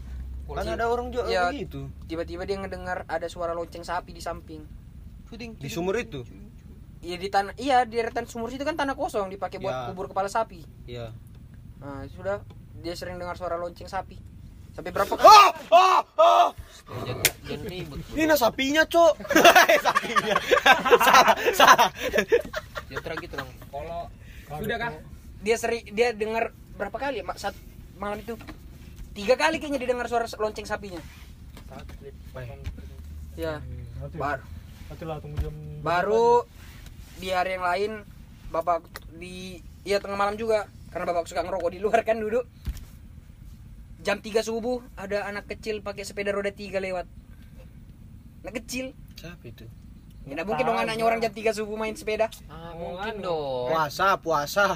Kan ada orang juga Iya. begitu. tiba-tiba dia ngedengar ada suara lonceng sapi di samping Di sumur itu. Iya di tanah iya di deretan sumur situ kan tanah kosong dipakai buat Ya. kubur kepala sapi Iya. nah sudah dia sering dengar suara lonceng sapi sampai berapa Oh, oh, oh. Jangan jangan ribut. Ini nah sapinya, Cok. <laughs> sapinya. salah, salah. Jangan terang gitu, dong. Kalau sudah kah? dia sering dia dengar berapa kali ya Mak? saat malam itu tiga kali kayaknya didengar suara lonceng sapinya ya baru tunggu jam baru di hari yang lain bapak di iya tengah malam juga karena bapak suka ngerokok di luar kan duduk jam 3 subuh ada anak kecil pakai sepeda roda tiga lewat anak kecil Siapa itu? ya nggak mungkin dong anaknya orang jam 3 subuh main sepeda Ah, mungkin dong. Puasa, puasa.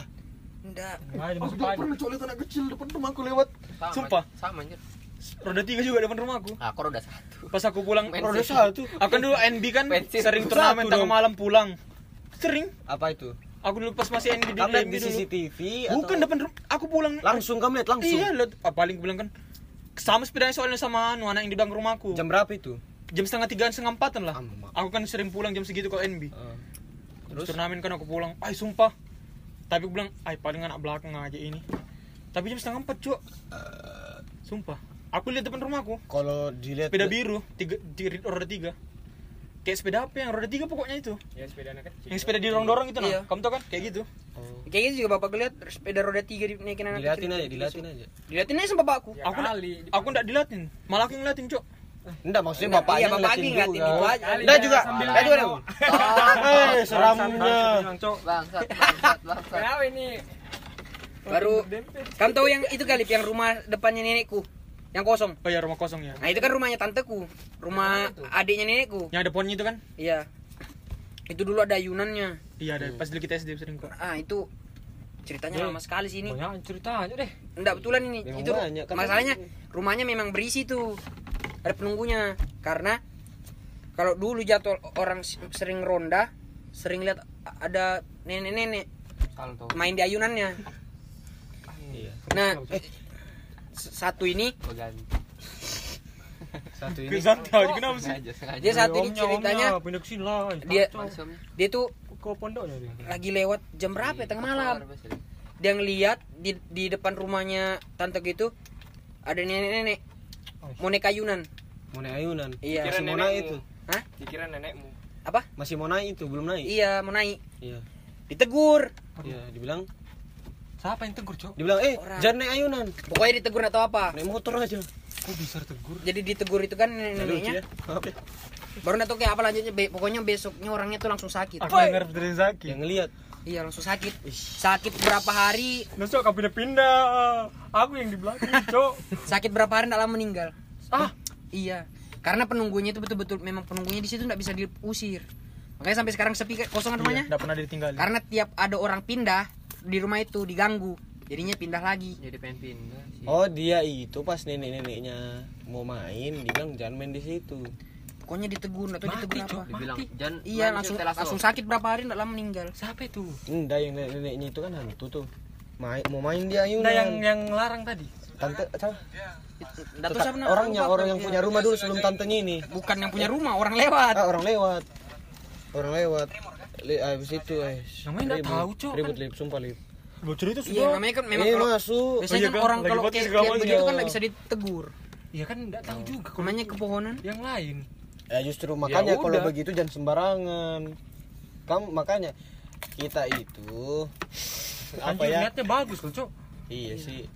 enggak Nah, masuk pagi. cok lihat anak kecil depan rumahku lewat. Sama, Sumpah. Sama anjir. Roda tiga juga depan rumahku. Ah, kok udah satu. Pas aku pulang, Main roda satu. Aku kan dulu NB kan sering turnamen tengah malam pulang. Sering. Apa itu? Aku dulu pas masih di Kamu lihat di dulu. CCTV Bukan atau depan. Aku pulang. langsung kamu lihat langsung. Iya, lihat. Ah, paling aku bilang kan. Sama sepedanya soalnya sama anu anak yang di belakang rumahku. Jam berapa itu? jam setengah tigaan setengah empatan lah. Sama. Aku kan sering pulang jam segitu kalau NB. Eh, Terus turnamen kan aku pulang. Ay sumpah. Tapi aku bilang, ay paling anak belakang aja ini. Tapi jam setengah empat cuk. Sumpah. Aku lihat depan rumahku. kalau dilihat Sepeda biru, tiga, di roda tiga. Kayak sepeda apa yang roda tiga pokoknya itu Ya sepeda anak kecil. yang sepeda didorong-dorong itu nah Iya. kamu tau kan kayak gitu Kayak gitu juga bapak lihat sepeda roda tiga dinaikin anak Diliatin kecil. aja, diliatin aja. Diliatin aja sama bapakku. Ya aku nggak kali. aku nggak dilatin malah aku ngeliatin cok Enggak, maksudnya Enggak, bapaknya iya, bapak ngeliatin lagi ngeliatin juga. itu aja. Enggak juga. Enggak juga. nengok. Eh, seramnya. Cok. Bangsat, bangsat, bangsat. Kenapa ini? Baru kamu tahu yang itu kali yang rumah depannya nenekku yang kosong. oh ya rumah kosong ya Nah itu kan rumahnya tanteku, rumah adiknya nenekku. yang ada pohonnya itu kan Iya. Itu dulu ada ayunannya. iya ada pas dulu kita SD sering kok Ah itu ceritanya lama sekali sih ini. Banyak cerita aja deh. Enggak betulan ini. Memang itu banyak, kan? masalahnya rumahnya memang berisi tuh. Ada penunggunya karena kalau dulu jatuh orang sering ronda, sering lihat ada nenek-nenek main di ayunannya. Iya. Nah, s- satu ini. <laughs> Satu ini. Kenapa sih dia saat ini ceritanya omnya, pindah ke sini lah. dia dia tuh ke pondoknya dia. lagi lewat jam berapa ya tengah malam. Dia ngeliat di di depan rumahnya tante gitu ada nenek-nenek mau naik ayunan. Mau naik ayunan. Iya. Masih mau naik itu. Hah? Dikira nenekmu. Apa? Masih mau naik itu, belum naik. Iya, mau naik. Iya. Ditegur. Iya, dibilang Siapa yang tegur, Cok? dibilang eh Orang. jangan naik ayunan. Pokoknya ditegur atau apa. Naik motor aja. Kok bisa tegur? Jadi ditegur itu kan Lucu neneknya. ya. Ya. Baru tahu kayak apa lanjutnya. Be- pokoknya besoknya orangnya tuh langsung sakit. Aku dengar dari Zaki. Yang ngelihat Iya, langsung sakit. Sakit berapa hari? Nusuk kau pindah-pindah. Aku yang di belakang, <laughs> Cok. Sakit berapa hari lama meninggal. Ah, iya. Karena penunggunya itu betul-betul memang penunggunya di situ nggak bisa diusir. Makanya sampai sekarang sepi kayak kosongan rumahnya. Enggak pernah ditinggalin. Karena tiap ada orang pindah di rumah itu diganggu. Jadinya pindah lagi. Jadi pengen pindah sih. Oh dia itu pas nenek-neneknya mau main dibilang jangan main di situ. Pokoknya ditegur atau ditegur apa. Dibilang jangan Iya, main langsung langsung lo." sakit berapa hari nggak lama meninggal. Siapa itu? Enggak yang nenek-neneknya itu kan hantu tuh. Main mau main di ayunan. Nah, yang yang larang tadi. tante siapa? Tetap siapa namanya. orangnya orang yang punya rumah dulu sebelum tantenya ini. bukan yang punya rumah orang lewat Ah orang lewat. Orang lewat. Li, habis itu eh. Namanya nggak tahu, Cok, Ribut lip, sumpah lip. Bocor itu iya namanya kan memang Eh kalau masuk. biasanya iya kan kan, orang kalau kayak macam. begitu kan nggak bisa ditegur Iya kan enggak tahu juga. kalau namanya kepohonan yang lain. Ya justru makanya kalau udah. begitu jangan sembarangan. Kamu makanya kita itu apa Anjir, ya? niatnya bagus loh, Cok. Iya sih.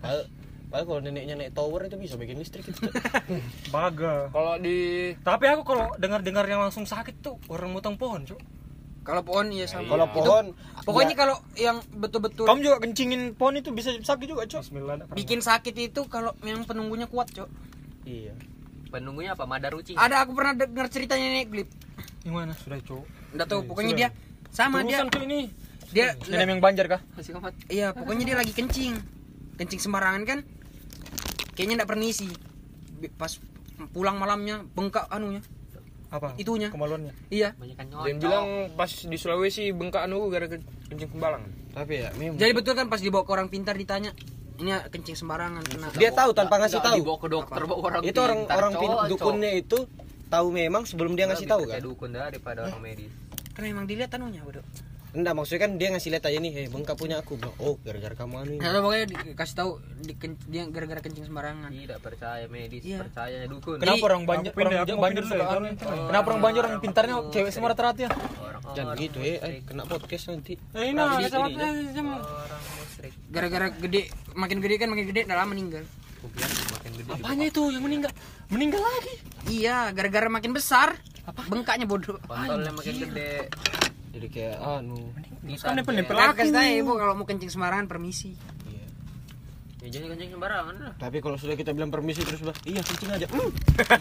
Padahal, padahal kalau neneknya naik tower itu bisa bikin listrik itu. <laughs> Baga. Kalau di Tapi aku kalau dengar-dengar yang langsung sakit tuh orang motong pohon, Cok. kalau pohon iya sama kalau Itu- pohon pokoknya ya, kalau yang betul-betul Kamu juga kencingin pohon itu bisa sakit juga, Cok. Bismillah. bikin sakit itu kalau yang penunggunya kuat cok iya. Penunggunya apa? Madaruci. ada aku pernah dengar ceritanya nenek klip Yang mana? Sudah, Cok. nggak tahu pokoknya sudah. dia sama dia Terusan, Cok, ini. dia Nenek yang banjar kah? Iya pokoknya dia lagi kencing kencing sembarangan kan kayaknya nggak permisi Bi- pas pulang malamnya bengkak anunya Apa? itunya Kemaluannya. iya Banyak kan dia bilang pas di Sulawesi bengkak anu gara kencing kembalang. Tapi ya memang jadi betul kan pas dibawa ke orang pintar ditanya ini kencing sembarangan kena dia tahu tanpa ngasih tahu. Dibawa ke dokter, bawa orang Itu orang pintar, orang dukunnya itu tahu memang sebelum dia ngasih tahu kan. dukun daripada orang medis. kan memang dilihat anunya bodoh Enggak maksudnya kan dia ngasih lihat aja nih, eh bengkak punya aku. Bilang, Oh, gara-gara kamu anu. Nah, pokoknya dikasih tahu di, dia gara-gara kencing sembarangan. Tidak percaya medis, Iya. percaya dukun. Kenapa Jadi, orang pindah, orang pindah suka ya, anu? soalnya. Kenapa orang banjar orang pintarnya cewek semua rata-rata ya? Orang- Jangan orang gitu eh, eh kena podcast nanti. Eh, nah. Gara-gara gede, makin gede kan makin gede, udah lama meninggal. Apanya itu yang meninggal? Meninggal lagi. Iya, gara-gara makin besar, bengkaknya bodoh. Kontolnya makin gede. Jadi kayak anu. Kan nempel-nempel Nah, aku. kasih tahu ibu kalau mau kencing sembarangan permisi. Iya. Ya jangan kencing sembarangan lah. Tapi kalau sudah kita bilang permisi terus bilang, iya kencing aja. Hmm.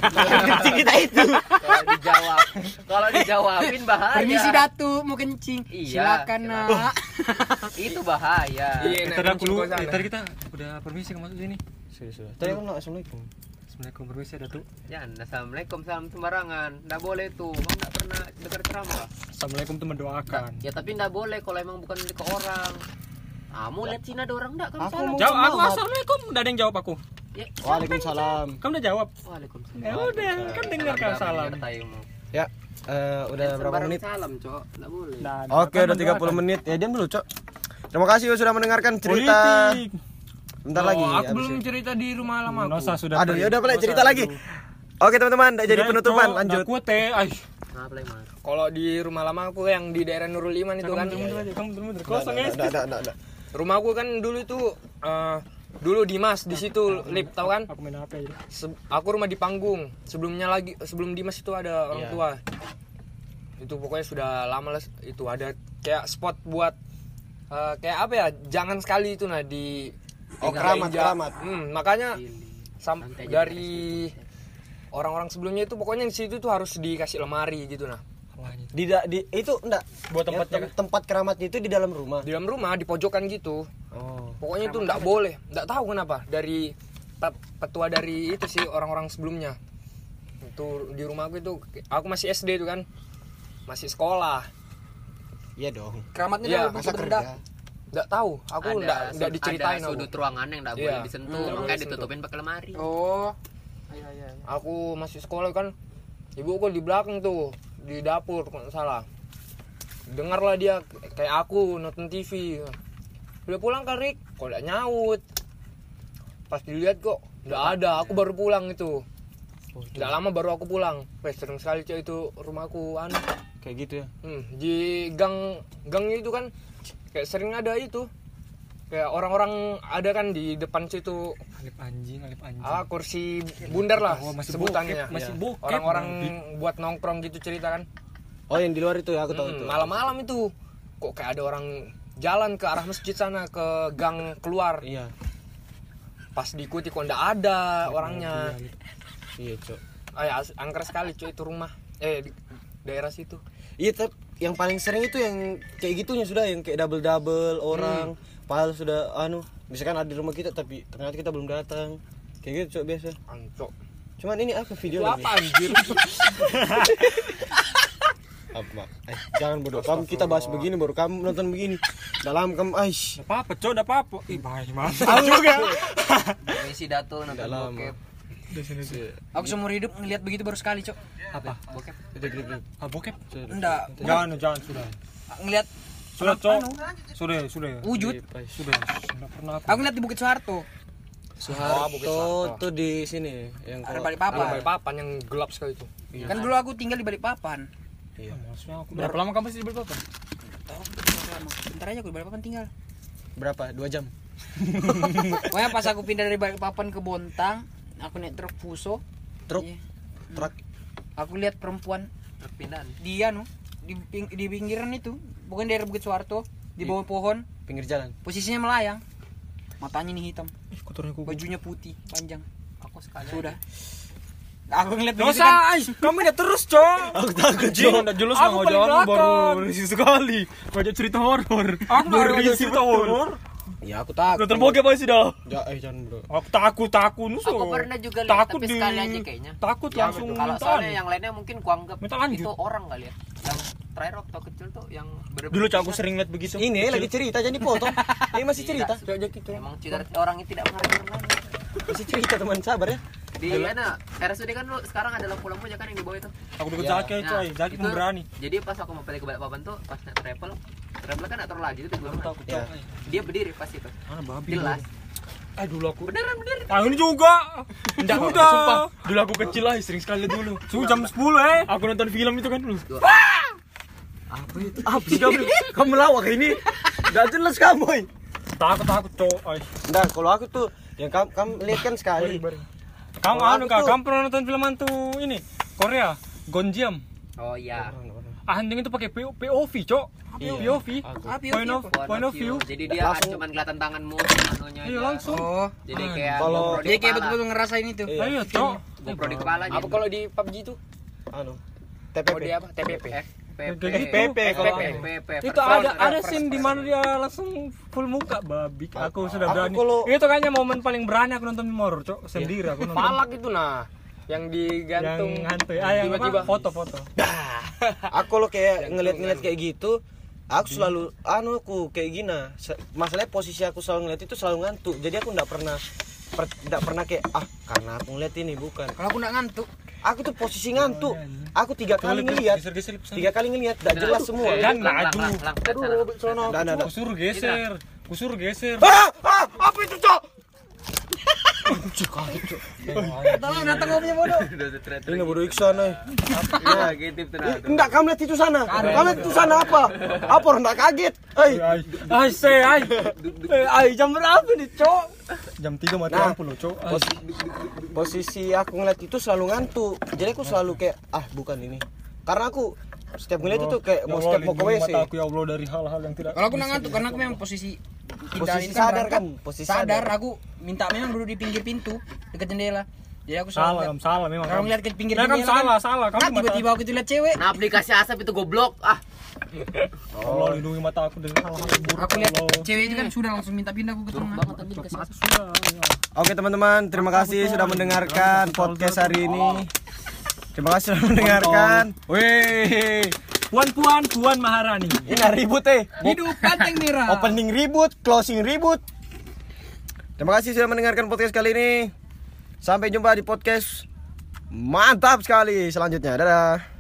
<laughs> Kencing kita itu. Kalau dijawab, kalau dijawabin <laughs> bahaya. Permisi datu, mau kencing. Iya, Silakan nak. Itu bahaya. Iya, nak Tadi aku kencing lu, kau sana. eh, tadi kita udah permisi ke masuk sini. Sudah, sudah. Tadi kan assalamualaikum. Assalamualaikum permisi ada tuh. Jangan, assalamualaikum salam sembarangan. Nggak boleh tuh. Kamu nggak pernah dengar ceramah. Assalamualaikum tuh mendoakan. Ya tapi nggak boleh kalau emang bukan ke orang. Kamu lihat sini ada orang nggak? Kamu Aku salam. mau Jawab aku assalamualaikum. Udah ada yang jawab aku. Ya, Waalaikumsalam. Kamu udah jawab. Waalaikumsalam. Ya udah, kan dengar kan salam. Ya, eh, udah berapa Sembarang menit? Salam, Cok. Nggak boleh. Nah, Oke, udah 30 menit. Ya, diam dulu, Cok. Terima kasih sudah mendengarkan cerita. Politik. Bentar Oh, lagi. aku belum ini. cerita di rumah lama aku. Nosa sudah. Aduh, ya udah boleh Nosa cerita lagi. dulu. Oke teman-teman, udah jadi Ya, penutupan. Lanjut. kuat teh. Nah. Kalau di rumah lama aku yang di daerah Nurul Iman itu kan. kamu kosong ya. nggak, nggak, nggak, nggak. Rumah aku kan dulu itu eh, dulu Dimas di situ lip tahu kan? Aku main apa ya? Se- aku rumah di panggung. Sebelumnya lagi sebelum Dimas itu ada orang Iya. tua. Itu pokoknya sudah lama lah itu ada kayak spot buat eh, kayak apa ya? Jangan sekali itu nah di Oh, keramat, keramat. Hmm, makanya sam- dari orang-orang sebelumnya itu pokoknya di situ tuh harus dikasih lemari gitu nah. Di, da- di itu enggak Buat Ya, tempatnya tem- tempat keramatnya itu di dalam rumah. Di dalam rumah di pojokan gitu. Oh. Pokoknya itu nggak boleh, nggak tahu kenapa dari pe- petua dari itu sih orang-orang sebelumnya. Itu di rumahku itu aku masih SD itu kan. Masih sekolah. Iya dong. Keramatnya dalam Masa kerja. Nggak tahu, aku nggak nggak diceritain ada aku. sudut ruangan yang nggak Iya. boleh disentuh, Hmm, makanya ditutupin pakai lemari. Oh. Aku masih sekolah kan. Ibuku di belakang tuh di dapur kalau salah. Dengarlah dia kayak aku nonton TV. Udah pulang kan Rik? Kok nggak nyaut? Pas dilihat kok nggak ada. Aku baru pulang itu. Nggak lama baru aku pulang. Wes sering sekali cok itu rumahku anu. Kayak gitu ya. Hmm, di gang gang itu kan kayak sering ada itu. Kayak orang-orang ada kan di depan situ Alip anjing, alip anjing. ah kursi bundar lah Oh, masih sebutannya. bokep, masih Iya. bokep, Orang-orang buat nongkrong gitu cerita kan. Oh, yang di luar itu ya, aku tahu Hmm, itu. malam-malam itu kok kayak ada orang jalan ke arah masjid sana ke gang keluar. Iya. Pas diikuti kok ndak ada orangnya. Iya, Cok. Ah, ya, angker sekali cuy itu rumah. Eh di daerah situ. Iya, tapi yang paling sering itu yang kayak gitunya sudah yang kayak double-double orang. Padahal sudah anu, misalkan ada di rumah kita tapi ternyata kita belum datang. Kayak gitu, Cok, biasa. Ancok. Cuman ini apa video Itu lagi? apa anjir? <laughs> Apa? Eh, jangan bodoh. Kamu kita bahas begini baru kamu nonton begini. Dalam kamu aish. Nggak apa-apa, cok, nggak apa-apa. Ih, bahaya mantap juga. Misi dato nonton Aku seumur hidup ngelihat begitu baru sekali, Cok. Apa? Bokep. Ah, bokep. Enggak. Jangan, jangan, sudah. Ngelihat Sudah, cok. Sudah, sudah. wujud. Sudah. Nggak pernah aku. Aku ngeliat di Bukit Soeharto. Soeharto tuh di sini yang Ada kalau balik Ada papan. balik papan yang gelap sekali itu. Kan dulu aku tinggal di balik papan. Iya. Maksudnya aku berapa lama kamu sih di Balikpapan? Tahu lama. Bentar aja aku di balik papan tinggal. Berapa? Dua jam. <laughs> Pokoknya pas aku pindah dari balik papan ke Bontang, aku naik truk Fuso. Truk, Iya. truk. Aku lihat perempuan Perpindahan. dia no di, ping- di pinggiran itu, bukan daerah Bukit Soeharto, di bawah pohon, pinggir jalan. posisinya melayang. Matanya nih hitam, Ih, kotornya kuku. bajunya putih, panjang. Aku sekali. Sudah. Aku ngeliat usah, kan. Kamu udah terus, cok. <laughs> Aku takut, Anjing, udah jelas jangan belakang. baru berisi sekali. Banyak cerita horor. Aku berisi cerita horor. Ya aku takut. Bokep aja sih dah. Ya, eh jangan bro. Aku takut, takut nusu. Aku pernah juga lihat, takut tapi di... sekali aja kayaknya. Takut Yang- langsung kalau minta soalnya yang lainnya mungkin kuanggap Minta lanjut. itu orang kali ya. Yang terakhir waktu kecil tuh yang bener Dulu aku sering liat begitu. Ini lagi cerita jadi foto. <laughs> Ini masih cerita. Emang cerita orang yang tidak pernah orang lain. Masih cerita teman sabar ya. Di mana? RSUD kan lu sekarang ada lampu-lampu ya kan yang di bawah itu. Aku deket Ya. Zaki coy. Zaki itu- pemberani. Jadi pas aku mau balik ke Balikpapan tuh pas naik travel, travel kan atur lagi itu belakang. takut Ya. Dia berdiri pas itu. Mana babi. Jelas. Eh dulu aku. Beneran beneran. Ah ini juga. Enggak, Sudah. sumpah. Dulu aku kecil lah, sering sekali dulu. Sudah jam 10 eh. Aku nonton film itu kan dulu. Apa itu? Apa sih kamu? kamu lawak ini. Enggak jelas kamu. Takut takut. Ais. Enggak, kalau aku tuh yang kamu kamu lihat kan sekali. Kamu anu kak, tuh- kamu pernah nonton film hantu ini Korea, Gonjiam. Oh iya. Anjing itu pakai PO POV, cok. Iya. POV. Ah, Point of Point point of view. Jadi dia kan Langsung- cuma kelihatan tanganmu anunya Iya aja. langsung. Oh, Jadi Ah, kayak kalau- dia kayak kepala. betul-betul ngerasain itu. Iya. Ayo, cok. GoPro di kepalanya. Apa kalau di PUBG itu? Anu. Oh TPP. dia apa? TPP. FPP. FPP, kalau FPP. Itu ada ada scene di mana dia langsung full muka babi. Aku sudah Aku berani. kalau- Itu kayaknya momen paling berani aku nonton horror, cok. Sendiri aku nonton. Palak itu nah. Yang digantung yang hantu. Ah, yang tiba-tiba? Foto-foto. Aku kalau kayak ngeliat-ngeliat kayak gitu, aku selalu anu aku kayak gini. Masalahnya posisi aku selalu ngeliat itu selalu ngantuk. Jadi aku enggak pernah per- nggak pernah kayak ah karena aku ngeliat ini bukan. Kalau aku nggak ngantuk, Aku tuh posisi ngantuk. Aku tiga kali ngeliat. Tiga kali ngeliat, enggak jelas semua. Lang, laju. Aduh, sono. Nggak, nggak, nggak. Kusuruh geser. Kusuruh geser. Ah, ah, apa itu, Cok? Tolong datang ngomongnya bodoh. Ini bodoh Iksan eh. Iya, gitu. Eh, Enggak, kamu lihat itu sana. Kamu lihat itu sana apa? Apa orang enggak kaget? Eh, Ay, say, ay. Eh, ay, jam berapa nih, Cok? Jam 3 mati Nah. lampu loh, Cok. pos- posisi aku ngeliat itu selalu ngantuk. Jadi aku selalu kayak ah bukan ini. Karena aku setiap ngeliat itu kayak mau setiap mau ke WC. Mata aku ya Allah dari hal-hal yang tidak Kalau aku ngantuk karena aku memang posisi kita Posisi ini sadar kan, posisi sadar, aku minta memang duduk di pinggir pintu dekat jendela. Jadi aku salah, selalu kamu salah memang. kalau kamu. ngeliat ke pinggir Nah, kamu jendela salah, kan, salah. Kamu nah, tiba-tiba aku tuh lihat cewek. Nah, aplikasi asap itu goblok. Ah, Allah lindungi mata aku dari hal-hal yang buruk. Aku lihat cewek itu kan sudah langsung minta pindah aku ke tengah. Oke teman-teman, terima kasih sudah mendengarkan podcast hari ini. Terima kasih sudah mendengarkan. Wih, Puan-puan, Puan Maharani. ini ribut eh. Hidup banteng merah. Opening ribut, closing ribut. Terima kasih sudah mendengarkan podcast kali ini. Sampai jumpa di podcast mantap sekali selanjutnya. Dadah.